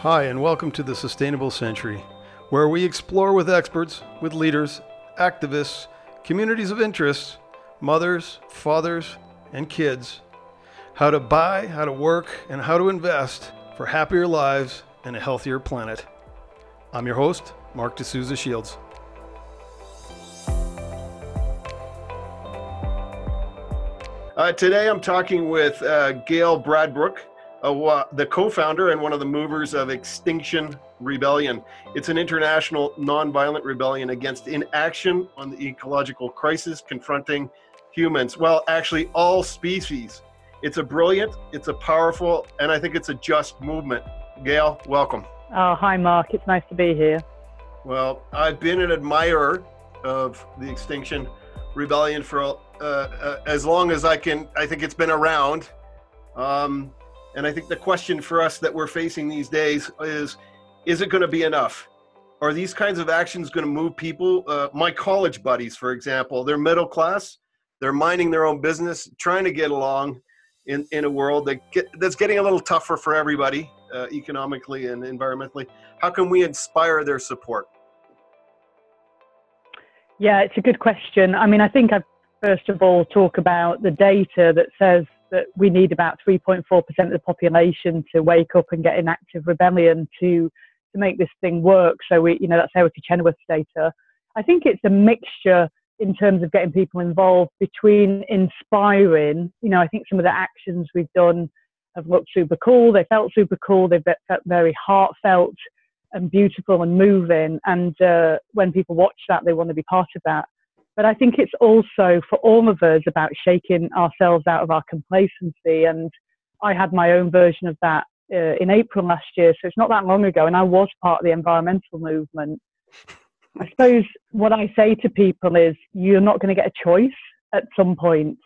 Hi, and welcome to the Sustainable Century, where we explore with experts, with leaders, activists, communities of interest, mothers, fathers, and kids how to buy, how to work, and how to invest for happier lives and a healthier planet. I'm your host, Mark D'Souza Shields. Uh, today I'm talking with uh, Gail Bradbrook uh, the co-founder and one of the movers of Extinction Rebellion. It's an international nonviolent rebellion against inaction on the ecological crisis confronting humans. Well, actually, all species. It's a brilliant, it's a powerful, and I think it's a just movement. Gail, welcome. Oh, hi, Mark. It's nice to be here. Well, I've been an admirer of the Extinction Rebellion for uh, uh, as long as I can. I think it's been around. Um, and I think the question for us that we're facing these days is is it going to be enough? Are these kinds of actions going to move people? Uh, my college buddies, for example, they're middle class, they're minding their own business, trying to get along in, in a world that get, that's getting a little tougher for everybody uh, economically and environmentally. How can we inspire their support? Yeah, it's a good question. I mean, I think I first of all talk about the data that says that we need about 3.4% of the population to wake up and get in active rebellion to to make this thing work. So we, you know, that's Erica Chenoweth's data. I think it's a mixture in terms of getting people involved between inspiring. You know, I think some of the actions we've done have looked super cool. They felt super cool. They've felt very heartfelt and beautiful and moving. And uh, when people watch that, they want to be part of that. But I think it's also for all of us about shaking ourselves out of our complacency. And I had my own version of that uh, in April last year, so it's not that long ago, and I was part of the environmental movement. I suppose what I say to people is you're not going to get a choice at some point.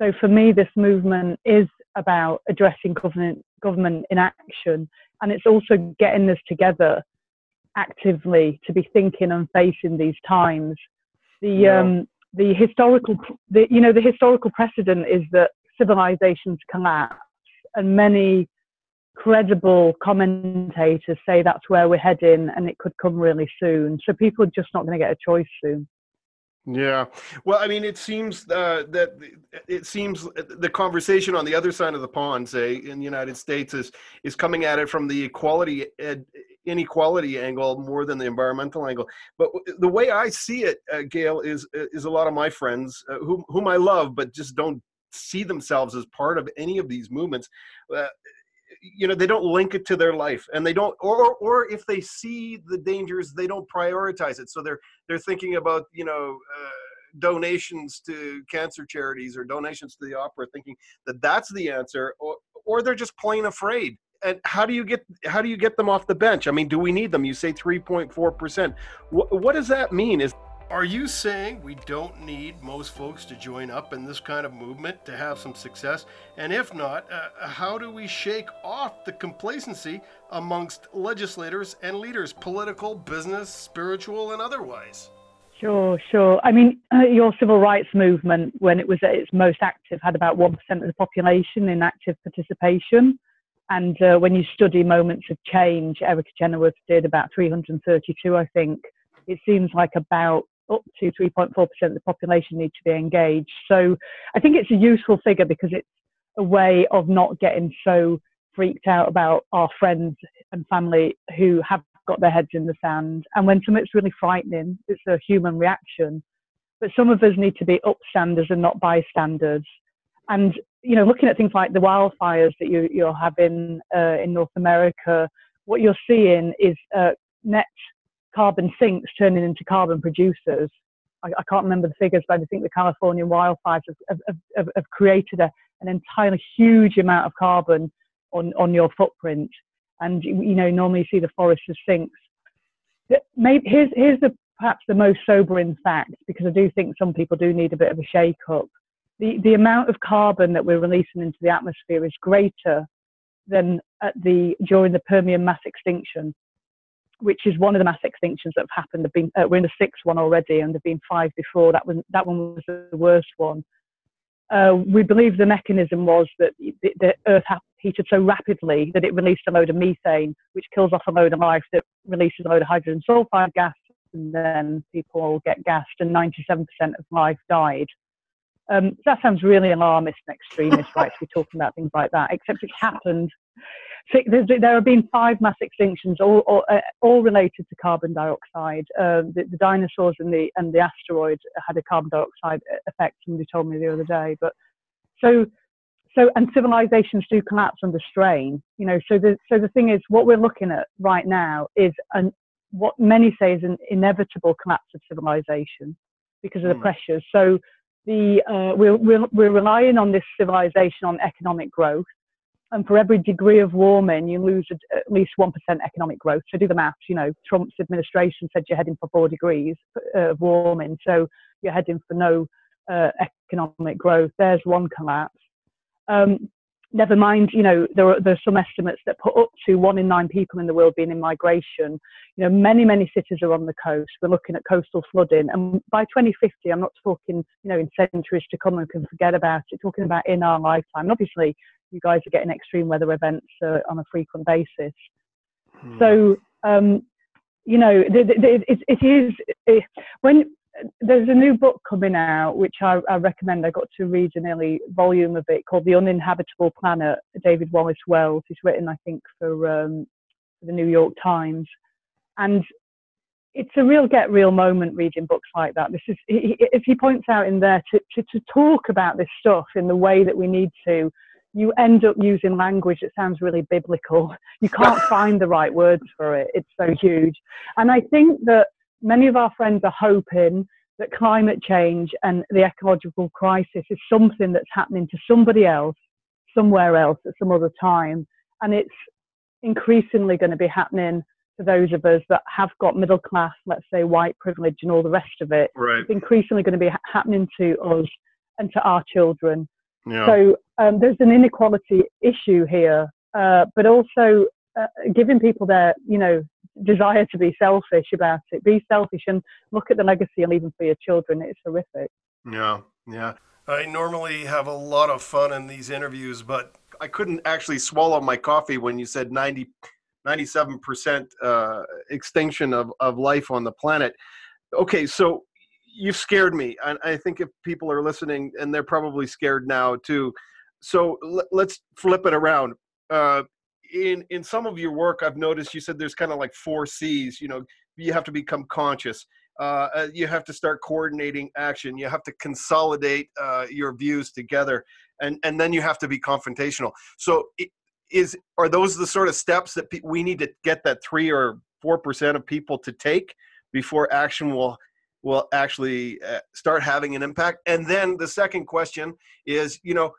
So for me, this movement is about addressing government government inaction, and it's also getting us together actively to be thinking and facing these times the yeah. um, the historical the, you know the historical precedent is that civilizations collapse, and many credible commentators say that's where we're heading, and it could come really soon. So people are just not going to get a choice soon. Yeah. Well, I mean, it seems uh, that it seems the conversation on the other side of the pond, say in the United States, is is coming at it from the equality ed, inequality angle more than the environmental angle. But the way I see it, uh, Gail, is is a lot of my friends uh, whom whom I love, but just don't see themselves as part of any of these movements. Uh, you know they don't link it to their life and they don't or or if they see the dangers they don't prioritize it so they're they're thinking about you know uh, donations to cancer charities or donations to the opera thinking that that's the answer or or they're just plain afraid and how do you get how do you get them off the bench? I mean, do we need them? You say 3.4 percent. What, what does that mean? Is are you saying we don't need most folks to join up in this kind of movement to have some success? And if not, uh, how do we shake off the complacency amongst legislators and leaders, political, business, spiritual, and otherwise? Sure, sure. I mean, uh, your civil rights movement, when it was at its most active, had about 1% of the population in active participation. And uh, when you study moments of change, Erica Chenoweth did about 332, I think. It seems like about up to 3.4% of the population need to be engaged. So I think it's a useful figure because it's a way of not getting so freaked out about our friends and family who have got their heads in the sand. And when something's really frightening, it's a human reaction. But some of us need to be upstanders and not bystanders. And you know, looking at things like the wildfires that you, you're having uh, in North America, what you're seeing is uh, net carbon sinks turning into carbon producers. I, I, can't remember the figures, but I think the California wildfires have, have, have, have created a, an entirely huge amount of carbon on, on your footprint. And, you know, normally you see the forest as sinks. Maybe, here's, here's the, perhaps the most sobering fact, because I do think some people do need a bit of a shake up the, the amount of carbon that we're releasing into the atmosphere is greater than at the during the Permian mass extinction, which is one of the mass extinctions that have happened. Been, uh, we're in the sixth one already, and there've been five before. That one that one was the worst one. Uh, we believe the mechanism was that the, the Earth heated so rapidly that it released a load of methane, which kills off a load of life that releases a load of hydrogen sulfide gas, and then people get gassed, and 97% of life died. Um, that sounds really alarmist and extremist, right, to be talking about things like that, except it happened. So there have been five mass extinctions, all, all, uh, all related to carbon dioxide. Uh, the, the, dinosaurs and the, and the asteroid had a carbon dioxide effect, somebody told me the other day. But so, so and civilizations do collapse under strain. You know, so the, so the thing is, what we're looking at right now is an, what many say is an inevitable collapse of civilization because of the mm. pressures. So the, uh, we're, we're, relying on this civilization on economic growth. And for every degree of warming, you lose at least 1% economic growth. So do the maths. You know, Trump's administration said you're heading for four degrees uh, of warming. So you're heading for no uh, economic growth. There's one collapse. Um, never mind, you know, there are there's some estimates that put up to one in nine people in the world being in migration. You know, many many cities are on the coast. We're looking at coastal flooding, and by 2050, I'm not talking, you know, in centuries to come and can forget about it. Talking about in our lifetime. And obviously, you guys are getting extreme weather events uh, on a frequent basis. Hmm. So. Um, you know, it, it, it is it, when there's a new book coming out which I, I, recommend. I got to read an early volume of it called The Uninhabitable Planet. David Wallace Wells. He's written, I think, for, um, the New York Times, and it's a real get real moment reading books like that. This is, he, he points out in there, to, to, to talk about this stuff in the way that we need to. You end up using language that sounds really biblical. You can't find the right words for it. It's so huge. And I think that many of our friends are hoping that climate change and the ecological crisis is something that's happening to somebody else, somewhere else at some other time. And it's increasingly going to be happening to those of us that have got middle class, let's say white privilege and all the rest of it. Right. It's increasingly going to be ha- happening to us and to our children. Yeah. So um, there's an inequality issue here, uh, but also uh, giving people their, you know, desire to be selfish about it. Be selfish and look at the legacy leave them for your children. It's horrific. Yeah, yeah. I normally have a lot of fun in these interviews, but I couldn't actually swallow my coffee when you said 90, 97% uh, extinction of, of life on the planet. Okay, so you've scared me. I, I think if people are listening, and they're probably scared now too. So l- let's flip it around. Uh, in in some of your work i've noticed you said there's kind of like four c's you know you have to become conscious uh, uh, you have to start coordinating action you have to consolidate uh, your views together and and then you have to be confrontational. So is are those the sort of steps that pe- we need to get that three or four percent of people to take before action will will actually uh, start having an impact? And then the second question is you know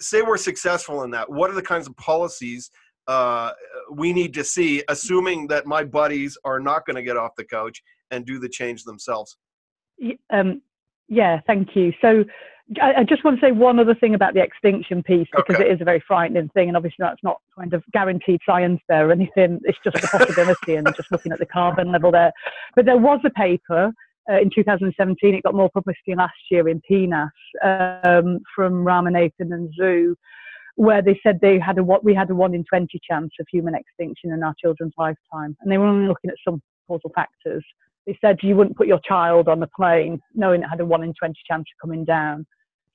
say we're successful in that what are the kinds of policies uh, we need to see, assuming that my buddies are not going to get off the couch and do the change themselves? Um, yeah, thank you. So I, I, just want to say one other thing about the extinction piece because okay. it is a very frightening thing, and obviously that's not kind of guaranteed science there or anything. It's just a possibility, and just looking at the carbon level there. But there was a paper uh, in 2017. It got more publicity last year in PNAS um, from Ramanathan and Xu where they said they had a what we had a one in 20 chance of human extinction in our children's lifetime, and they were only looking at some causal factors. They said you wouldn't put your child on a plane knowing it had a one in 20 chance of coming down.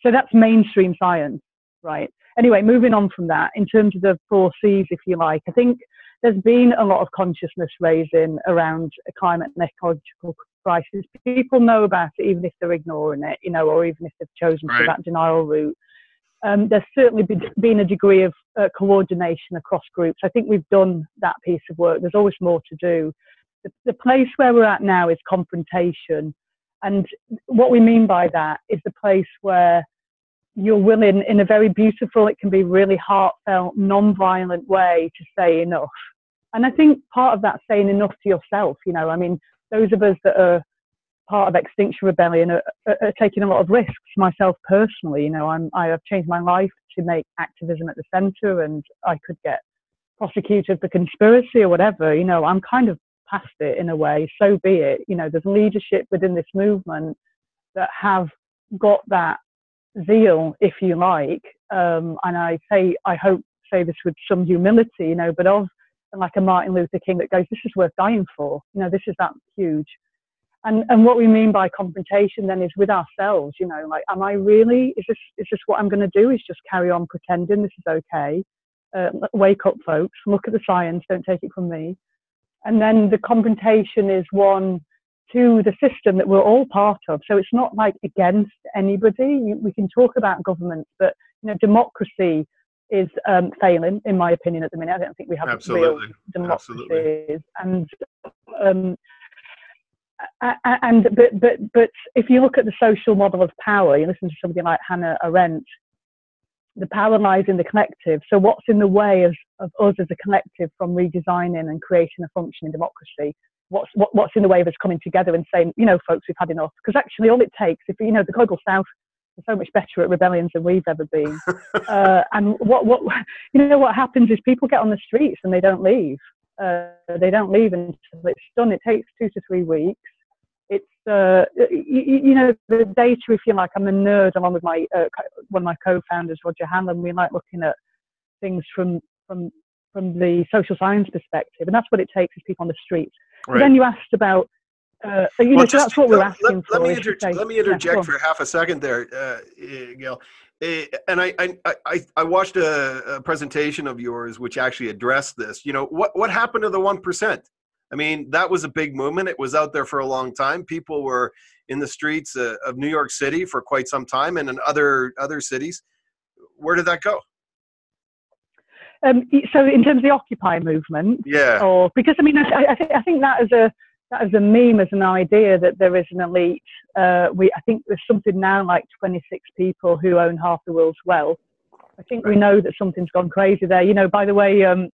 So that's mainstream science, right? Anyway, moving on from that, in terms of the four C's, if you like, I think there's been a lot of consciousness raising around climate and ecological crisis. People know about it, even if they're ignoring it, you know, or even if they've chosen right. that denial route um, there's certainly been, a degree of uh, coordination across groups. I think we've done that piece of work. There's always more to do. The, the, place where we're at now is confrontation. And what we mean by that is the place where you're willing, in a very beautiful, it can be really heartfelt, non-violent way to say enough. And I think part of that saying enough to yourself, you know, I mean, those of us that are part of Extinction Rebellion are, are, taking a lot of risks. Myself personally, you know, I'm, I have changed my life to make activism at the centre, and I could get prosecuted for conspiracy or whatever. You know, I'm kind of past it in a way. So be it. You know, there's leadership within this movement that have got that zeal, if you like, um, and I say I hope say this with some humility, you know, but of like a Martin Luther King that goes, this is worth dying for. You know, this is that huge. And, and what we mean by confrontation then is with ourselves, you know, like, am I really, is this, is this what I'm going to do? Is just carry on pretending this is okay? Uh, wake up, folks, look at the science, don't take it from me. And then the confrontation is one to the system that we're all part of. So it's not like against anybody. We can talk about government but you know, democracy is um, failing, in my opinion, at the minute. I don't think we have Absolutely. real democracies. And um, and but but but if you look at the social model of power, you listen to somebody like Hannah Arendt. The power lies in the collective. So what's in the way of, of us as a collective from redesigning and creating a functioning democracy? What's what, what's in the way of us coming together and saying, you know, folks, we've had enough? Because actually, all it takes, if you know, the global south are so much better at rebellions than we've ever been. uh, and what, what, you know, what happens is people get on the streets and they don't leave. Uh, they don't leave until it's done. It takes two to three weeks. Uh, you, you, know, the data, if you like, I'm a nerd along with my, uh, one of my co-founders, Roger Hallam. We like looking at things from, from, from the social science perspective. And that's what it takes is people on the streets. Right. Then you asked about uh, you well, know, just, that's what we're asking let, for. Let me, inter- let me interject yeah, for half a second there, uh, Gail. Uh, and I, I, I, I watched a, a, presentation of yours which actually addressed this. You know, what, what happened to the 1%? I mean, that was a big movement. It was out there for a long time. People were in the streets uh, of New York City for quite some time and in other, other cities. Where did that go? Um, so in terms of the Occupy movement, yeah, or because I mean, I, I, th- I think that is a as a meme, as an idea that there is an elite. Uh, we, I think there's something now like 26 people who own half the world's wealth. I think we know that something's gone crazy there. You know, by the way, um,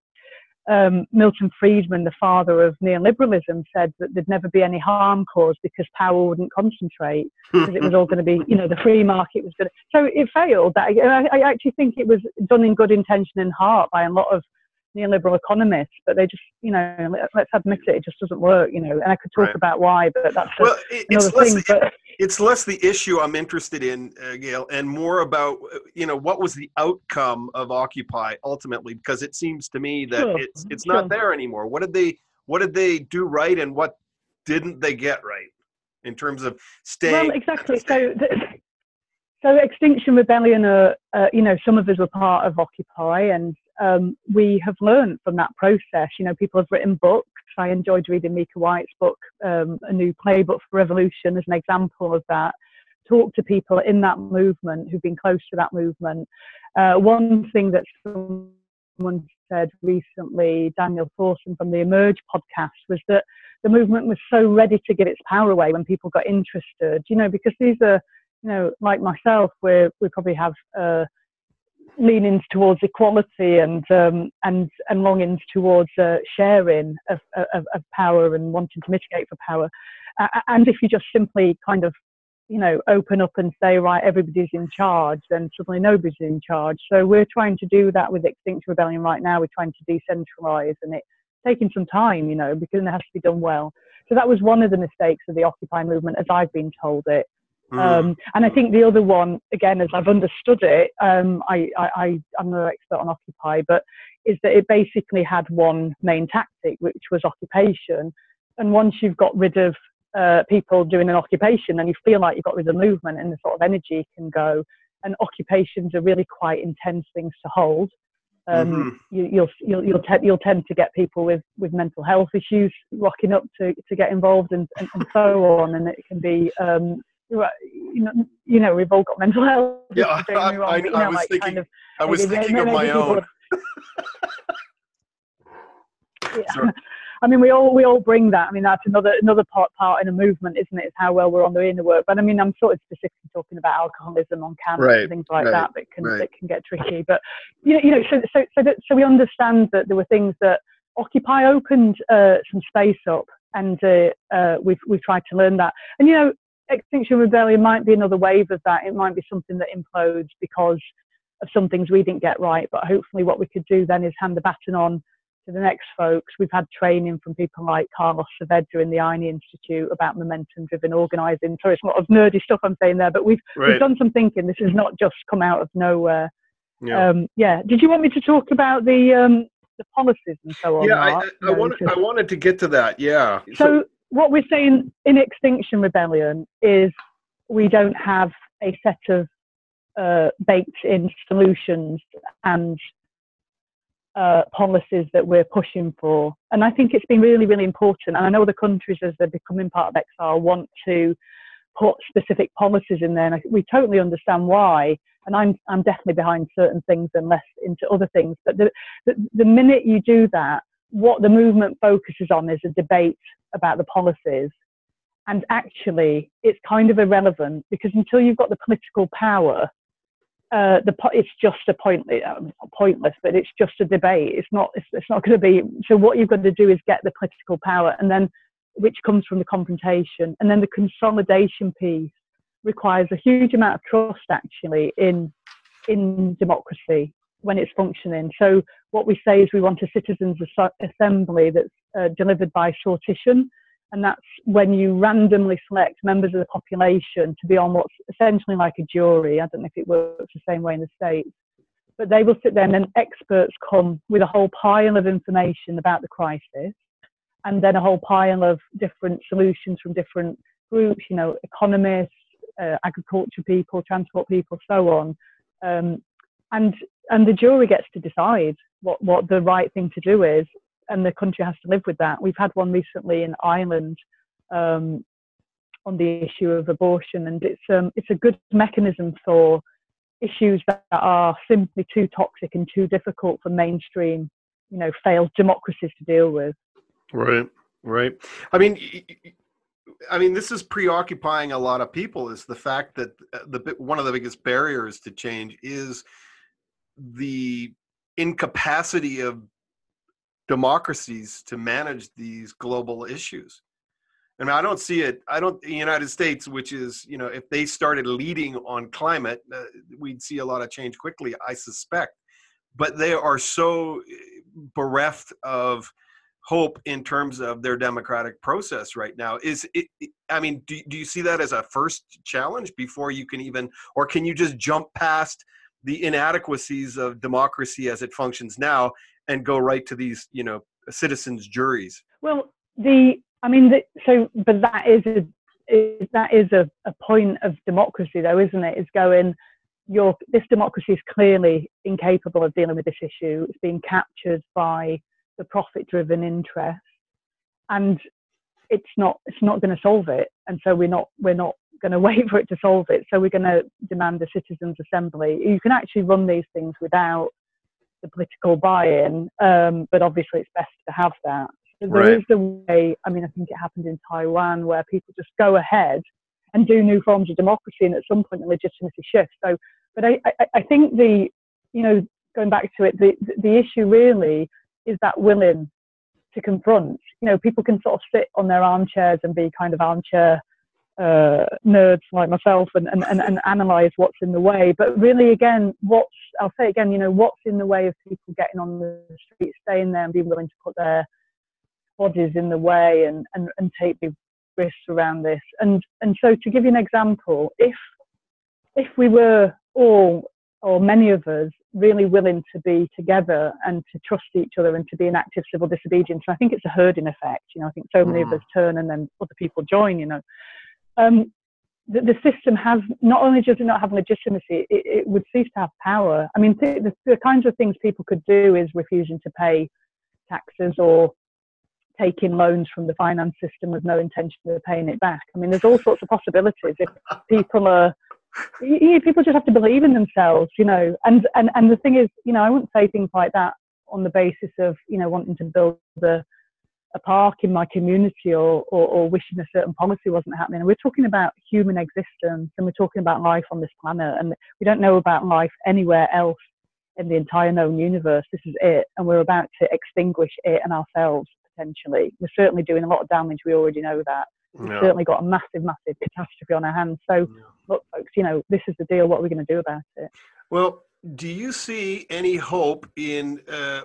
um, Milton Friedman, the father of neoliberalism, said that there'd never be any harm caused because power wouldn't concentrate because it was all going to be, you know, the free market was going to. So it failed. I, I actually think it was done in good intention and heart by a lot of neoliberal economists, but they just, you know, let's admit it, it just doesn't work, you know. And I could talk right. about why, but that's well, another less, thing. But, it's less the issue I'm interested in, uh, Gail, and more about, you know, what was the outcome of Occupy ultimately? Because it seems to me that sure. it's it's sure. not there anymore. What did they What did they do right, and what didn't they get right in terms of staying? Well, exactly. So. The, so Extinction Rebellion, uh, uh, you know, some of us were part of Occupy, and um, we have learned from that process. You know, people have written books. I enjoyed reading Micah White's book, um, A New Playbook for Revolution, as an example of that. Talk to people in that movement who've been close to that movement. Uh, one thing that someone said recently, Daniel Thorson from the Emerge podcast, was that the movement was so ready to give its power away when people got interested. You know, because these are, you know, like myself, we we probably have. Uh, leanings towards equality and um, and and longings towards uh, sharing of, of, of, power and wanting to mitigate for power. Uh, and if you just simply kind of you know open up and say right everybody's in charge, then suddenly nobody's in charge. So we're trying to do that with Extinction Rebellion right now. We're trying to decentralize, and it's taking some time, you know, because it has to be done well. So that was one of the mistakes of the Occupy movement, as I've been told it. Mm. Um, and I think the other one, again, as I've understood it, um, I, I, I'm no expert on Occupy, but is that it basically had one main tactic, which was occupation. And once you've got rid of uh, people doing an occupation, then you feel like you've got rid of the movement, and the sort of energy can go. And occupations are really quite intense things to hold. Um, mm-hmm. you, will you'll you'll you'll, te- you'll tend to get people with, with mental health issues rocking up to, to get involved and, and, and so on, and it can be um, you know, you know, we've all got mental health. Yeah, I, I, I, I, was like thinking, kind of, I was thinking of my own. yeah. I mean, we all we all bring that. I mean, that's another another part part in a movement, isn't it? Is how well we're on the inner work. But I mean, I'm sort of specifically talking about alcoholism on campus right, and things like right, that that can right. that can get tricky. But you know, you know, so so so, that, so we understand that there were things that Occupy opened uh, some space up, and uh, uh, we've we've tried to learn that. And you know, Extinction Rebellion might be another wave of that. It might be something that implodes because of some things we didn't get right. But hopefully, what we could do then is hand the baton on to the next folks. We've had training from people like Carlos Saavedra in the Ayni Institute about momentum driven organising. So it's a lot of nerdy stuff I'm saying there, but we've, right. we've done some thinking. This has not just come out of nowhere. Yeah. Um, yeah. Did you want me to talk about the um, the policies and so on? Yeah, I, I, I wanted. I wanted to get to that. Yeah. So, so what we're saying in Extinction Rebellion is we don't have a set of uh, baked in solutions and uh, policies that we're pushing for. And I think it's been really, really important. And I know the countries, as they're becoming part of XR, want to put specific policies in there. And we totally understand why. And I'm, I'm definitely behind certain things and less into other things. But the, the, the minute you do that, what the movement focuses on is a debate about the policies. And actually, it's kind of irrelevant because until you've got the political power, uh, the it's just a pointless, um, pointless, but it's just a debate. It's not. It's, it's not going to be. So what you've got to do is get the political power, and then which comes from the confrontation, and then the consolidation piece requires a huge amount of trust actually in in democracy when it's functioning. So what we say is we want a citizens assembly that's uh, delivered by sortition, and that's when you randomly select members of the population to be on what's essentially like a jury. I don't know if it works the same way in the States, but they will sit there and then experts come with a whole pile of information about the crisis and then a whole pile of different solutions from different groups, you know, economists, uh, agriculture people, transport people, so on. Um, and and the jury gets to decide what, what the right thing to do is and the country has to live with that. We've had one recently in Ireland um, on the issue of abortion, and it's um, it's a good mechanism for issues that are simply too toxic and too difficult for mainstream, you know, failed democracies to deal with. Right, right. I mean. I mean, this is preoccupying a lot of people. Is the fact that uh, the one of the biggest barriers to change is the incapacity of democracies to manage these global issues. I mean, I don't see it. I don't. The United States, which is, you know, if they started leading on climate, uh, we'd see a lot of change quickly. I suspect, but they are so eh, bereft of hope in terms of their democratic process right now. Is it? I mean, do do you see that as a first challenge before you can even, or can you just jump past the inadequacies of democracy as it functions now and go right to these you know citizens juries. Well the i mean the, so but that is a is, that is a, a point of democracy though isn't it? Is going your this democracy is clearly incapable of dealing with this issue. It's being captured by the profit driven interest. And it's not it's not going to solve it. And so we're not we're not going to wait for it to solve it so we're going to demand a citizens assembly you can actually run these things without the political buy-in, um, but obviously it's best to have that. So there right. is a way. I mean, I think it happened in Taiwan where people just go ahead and do new forms of democracy, and at some point the legitimacy shifts. So, but I, I, I think the, you know, going back to it, the the issue really is that willing to confront. You know, people can sort of sit on their armchairs and be kind of armchair uh, nerds like myself and, and, and, and analyze what's in the way. But really, again, what's, I'll say again, you know, what's in the way of people getting on the street, staying there and being willing to put their bodies in the way and, and, and take the risks around this. And, and so to give you an example, if, if we were all, or many of us, really willing to be together and to trust each other and to be an active civil disobedience, I think it's a herding effect. You know, I think so many mm. of us turn and then other people join, you know um, the, the, system has not only does it not have legitimacy, it, it would cease to have power. I mean, th- the, the kinds of things people could do is refusing to pay taxes or taking loans from the finance system with no intention of paying it back. I mean, there's all sorts of possibilities if people are. You know, people just have to believe in themselves, you know. And, and and the thing is, you know, I wouldn't say things like that on the basis of you know wanting to build the a park in my community or, or, or, wishing a certain policy wasn't happening. And we're talking about human existence and we're talking about life on this planet. And we don't know about life anywhere else in the entire known universe. This is it. And we're about to extinguish it and ourselves potentially. We're certainly doing a lot of damage. We already know that. We've yeah. certainly got a massive, massive catastrophe on our hands. So, yeah. look, folks, you know, this is the deal. What are we going to do about it? Well, do you see any hope in uh,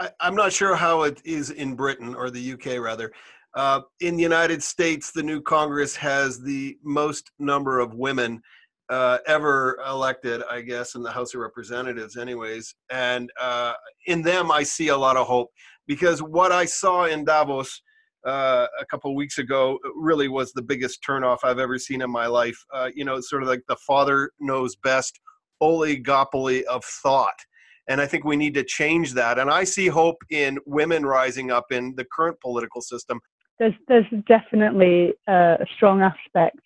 I, am not sure how it is in Britain or the UK rather. Uh, in the United States, the new Congress has the most number of women uh, ever elected, I guess, in the House of Representatives, anyways. And uh, in them, I see a lot of hope because what I saw in Davos uh, a couple weeks ago really was the biggest turnoff I've ever seen in my life. Uh, you know, sort of like the father knows best oligopoly of thought. And I think we need to change that. And I see hope in women rising up in the current political system. There's, there's definitely uh, a strong aspect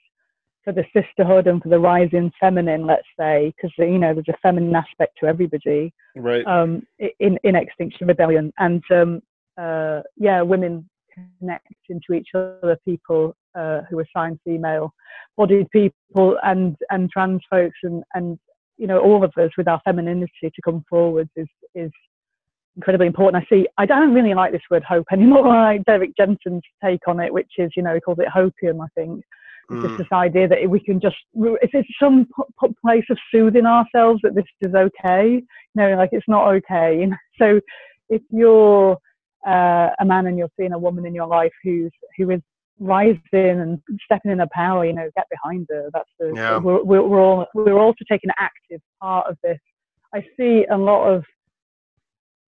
for the sisterhood and for the rising feminine, let's say, because you know there's a feminine aspect to everybody, right? Um, in in Extinction Rebellion, and um, uh, yeah, women connecting to each other, people uh, who are signed female, bodied people, and and trans folks, and and you know all of us with our femininity to come forward is is incredibly important. I see. I don't really like this word hope anymore. I like Derrick Jensen's take on it, which is you know he calls it hopium. I think Mm. Just this idea that we can just, if it's some p- place of soothing ourselves that this is okay, you know, like it's not okay. So if you're uh, a man and you're seeing a woman in your life who's who is rising and stepping in her power, you know, get behind her. That's the yeah. we're, we're, we're all we're also taking an active part of this. I see a lot of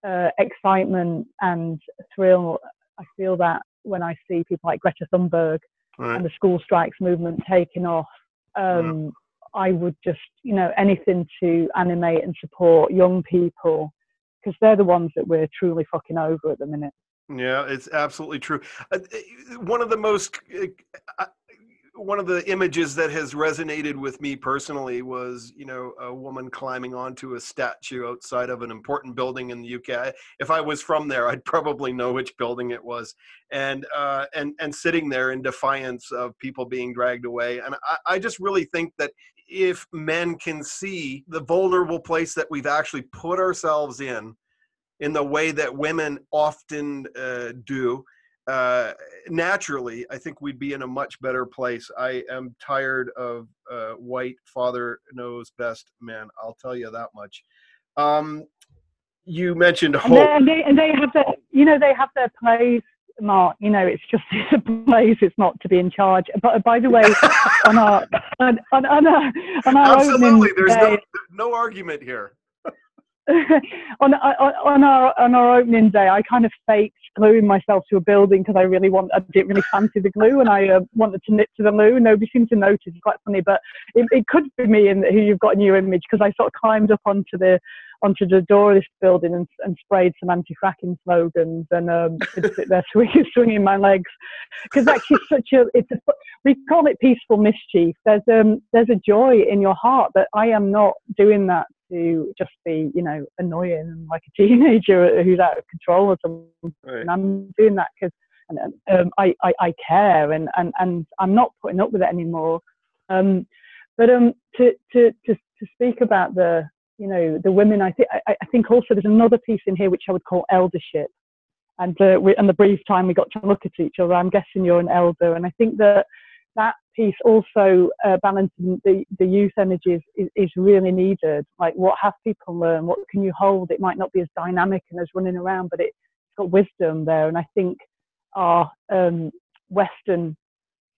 uh, excitement and thrill. I feel that when I see people like Greta Thunberg right. and the school strikes movement taking off, um, yeah. I would just, you know, anything to animate and support young people because they're the ones that we're truly fucking over at the minute. Yeah, it's absolutely true. Uh, one of the most uh, one of the images that has resonated with me personally was, you know, a woman climbing onto a statue outside of an important building in the UK. If I was from there, I'd probably know which building it was, and uh, and and sitting there in defiance of people being dragged away. And I, I just really think that if men can see the vulnerable place that we've actually put ourselves in, in the way that women often uh, do uh, naturally, I think we'd be in a much better place. I am tired of uh, white father knows best men. I'll tell you that much. Um, you mentioned hope, and they, and they, have their, you know, they have their place. Mark, you know, it's just it's a place. It's not to be in charge. But by the way, on our on, on, on our, on our absolutely, there's day, no no argument here. on, on our on our opening day, I kind of faked gluing myself to a building because I really want I didn't really fancy the glue and I uh, wanted to knit to the glue. Nobody seemed to notice. It's quite funny, but it, it could be me and who you've got in your image because I sort of climbed up onto the onto the door of this building and, and sprayed some anti-fracking slogans and um, sit there swinging, swinging my legs because actually such a it's a we call it peaceful mischief. There's um there's a joy in your heart that I am not doing that to just be, you know, annoying and like a teenager who's out of control or something. Right. And I'm doing that because um, I, I, I, care and, and, and I'm not putting up with it anymore. Um, but um, to, to, to, to speak about the, you know, the women, I, th- I, I think also there's another piece in here which I would call eldership. And, uh, we, and the brief time we got to look at each other, I'm guessing you're an elder. And I think that that piece also uh, balancing the, the youth energies is, is, really needed. Like, what have people learned? What can you hold? It might not be as dynamic and as running around, but it's got wisdom there. And I think our um, Western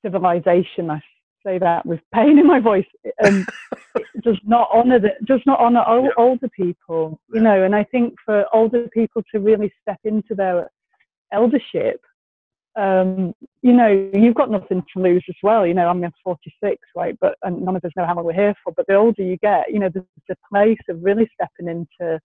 civilization, I say that with pain in my voice, um, does not honor the, does not honor yeah. older people. You know, and I think for older people to really step into their eldership um, you know, you've got nothing to lose as well. You know, I'm 46, right? But and none of us know how long we're here for. But the older you get, you know, there's a place of really stepping into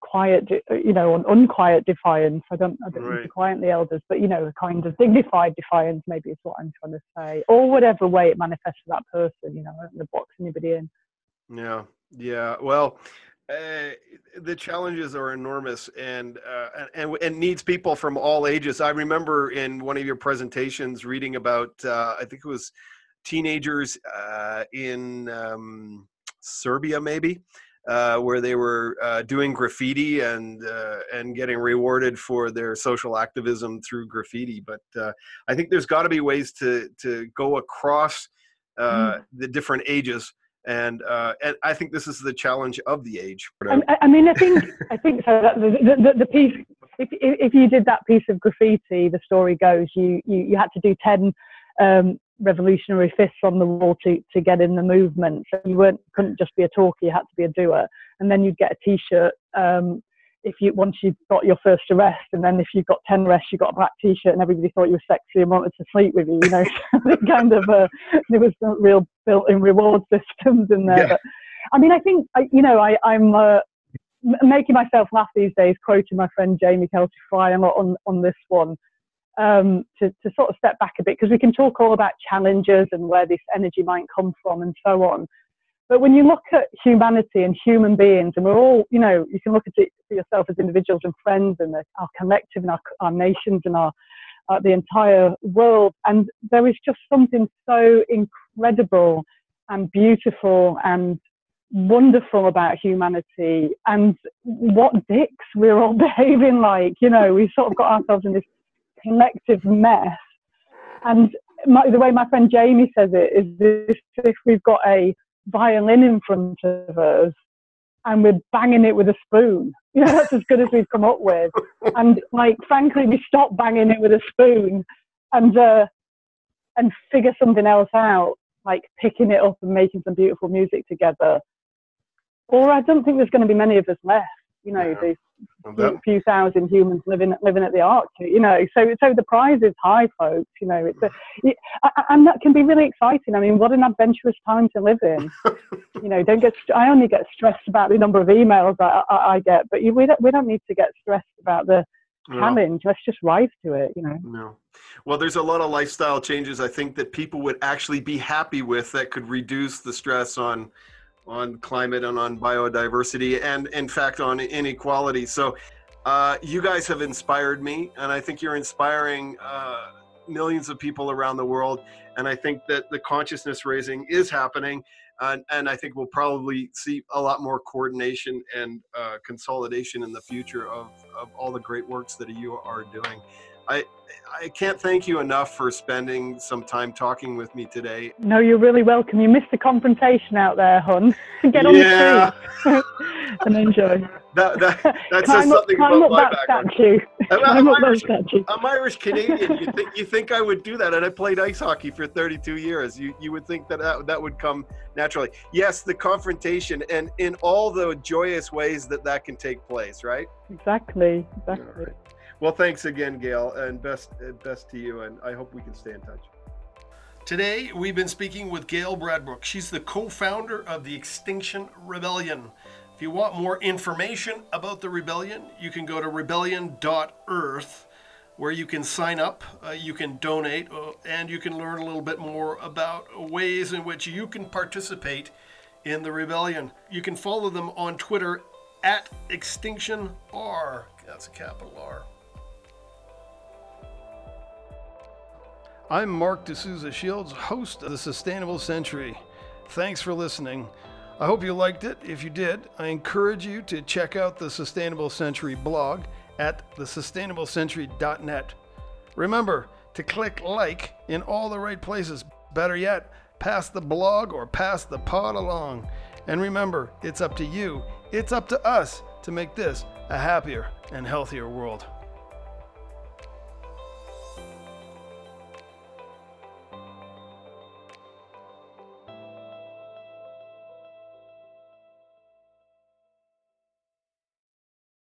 quiet, you know, an unquiet defiance. I don't, I don't right. mean to quiet the elders, but you know, a kind of dignified defiance, maybe is what I'm trying to say, or whatever way it manifests for that person. You know, the box anybody in. Yeah, yeah. Well, uh, the challenges are enormous and, uh, and and needs people from all ages. I remember in one of your presentations reading about uh, I think it was teenagers uh, in um, Serbia maybe. Uh, where they were uh, doing graffiti and and getting rewarded for their social activism through graffiti, but I think there's got to be ways to to go across mm. the different ages and uh, and I think this is the challenge of the age. I, I mean, I think I think so. The, the, the, piece, if if you did that piece of graffiti, the story goes, you you, you had to do ten um, revolutionary fists on the wall to, to get in the movement. So you weren't couldn't just be a talker; you had to be a doer. And then you'd get a T-shirt um, if you once you've got your first arrest, and then if you've got ten arrests, you got a black T-shirt, and everybody thought you were sexy and wanted to sleep with you. You know, kind of uh, there was some real built-in reward systems in there. Yeah. But, I mean, I think you know I, I'm. Uh, making myself laugh these days, quoting my friend Jamie Kelty Fry a lot on, on this one um, to, to sort of step back a bit because we can talk all about challenges and where this energy might come from and so on. But when you look at humanity and human beings, and we're all, you know, you can look at it for yourself as individuals and friends and our collective and our, our nations and our, uh, the entire world. And there is just something so incredible and beautiful and wonderful about humanity and what dicks we're all behaving like. You know, we sort of got ourselves in this collective mess. And my, the way my friend Jamie says it is if we've got a violin in front of us and we're banging it with a spoon. You know, that's as good as we've come up with. And like, frankly, we stop banging it with a spoon and uh, and figure something else out, like picking it up and making some beautiful music together. Or I don't think there's going to be many of us left. You know, yeah few, few thousand humans living living at the Arctic, you know. So so the prize is high, folks. You know, it's a, it, and that can be really exciting. I mean, what an adventurous time to live in. you know, don't get. I only get stressed about the number of emails I, I, I get, but you, we don't we don't need to get stressed about the challenge. No. Let's just rise to it. You know. No. Well, there's a lot of lifestyle changes I think that people would actually be happy with that could reduce the stress on on climate and on biodiversity and in fact on inequality. So uh, you guys have inspired me and i think you're inspiring uh, millions of people around the world and i think that the consciousness raising is happening and, and i think we'll probably see a lot more coordination and uh, consolidation in the future of, of all the great works that you are doing I, I can't thank you enough for spending some time talking with me today. No, you're really welcome. You missed the confrontation out there, hon. Get on yeah. the street and enjoy. That, that, that says up, something about my background. Statue. I'm, I'm, Irish, I'm, Irish, Canadian. You think you think I would do that? And I played ice hockey for 32 years. You you would think that that, that would come naturally. Yes, the confrontation and in all the joyous ways that that can take place, right? Exactly. Exactly. Well, thanks again, Gail, and best best to you. And I hope we can stay in touch. Today, we've been speaking with Gail Bradbrook. She's the co-founder of the Extinction Rebellion. If you want more information about the rebellion, you can go to rebellion.earth where you can sign up, uh, you can donate, uh, and you can learn a little bit more about ways in which you can participate in the rebellion. You can follow them on Twitter at ExtinctionR. That's a capital R. I'm Mark D'Souza Shields, host of the Sustainable Century. Thanks for listening. I hope you liked it. If you did, I encourage you to check out the Sustainable Century blog at thesustainablecentury.net. Remember to click like in all the right places. Better yet, pass the blog or pass the pod along. And remember, it's up to you, it's up to us to make this a happier and healthier world.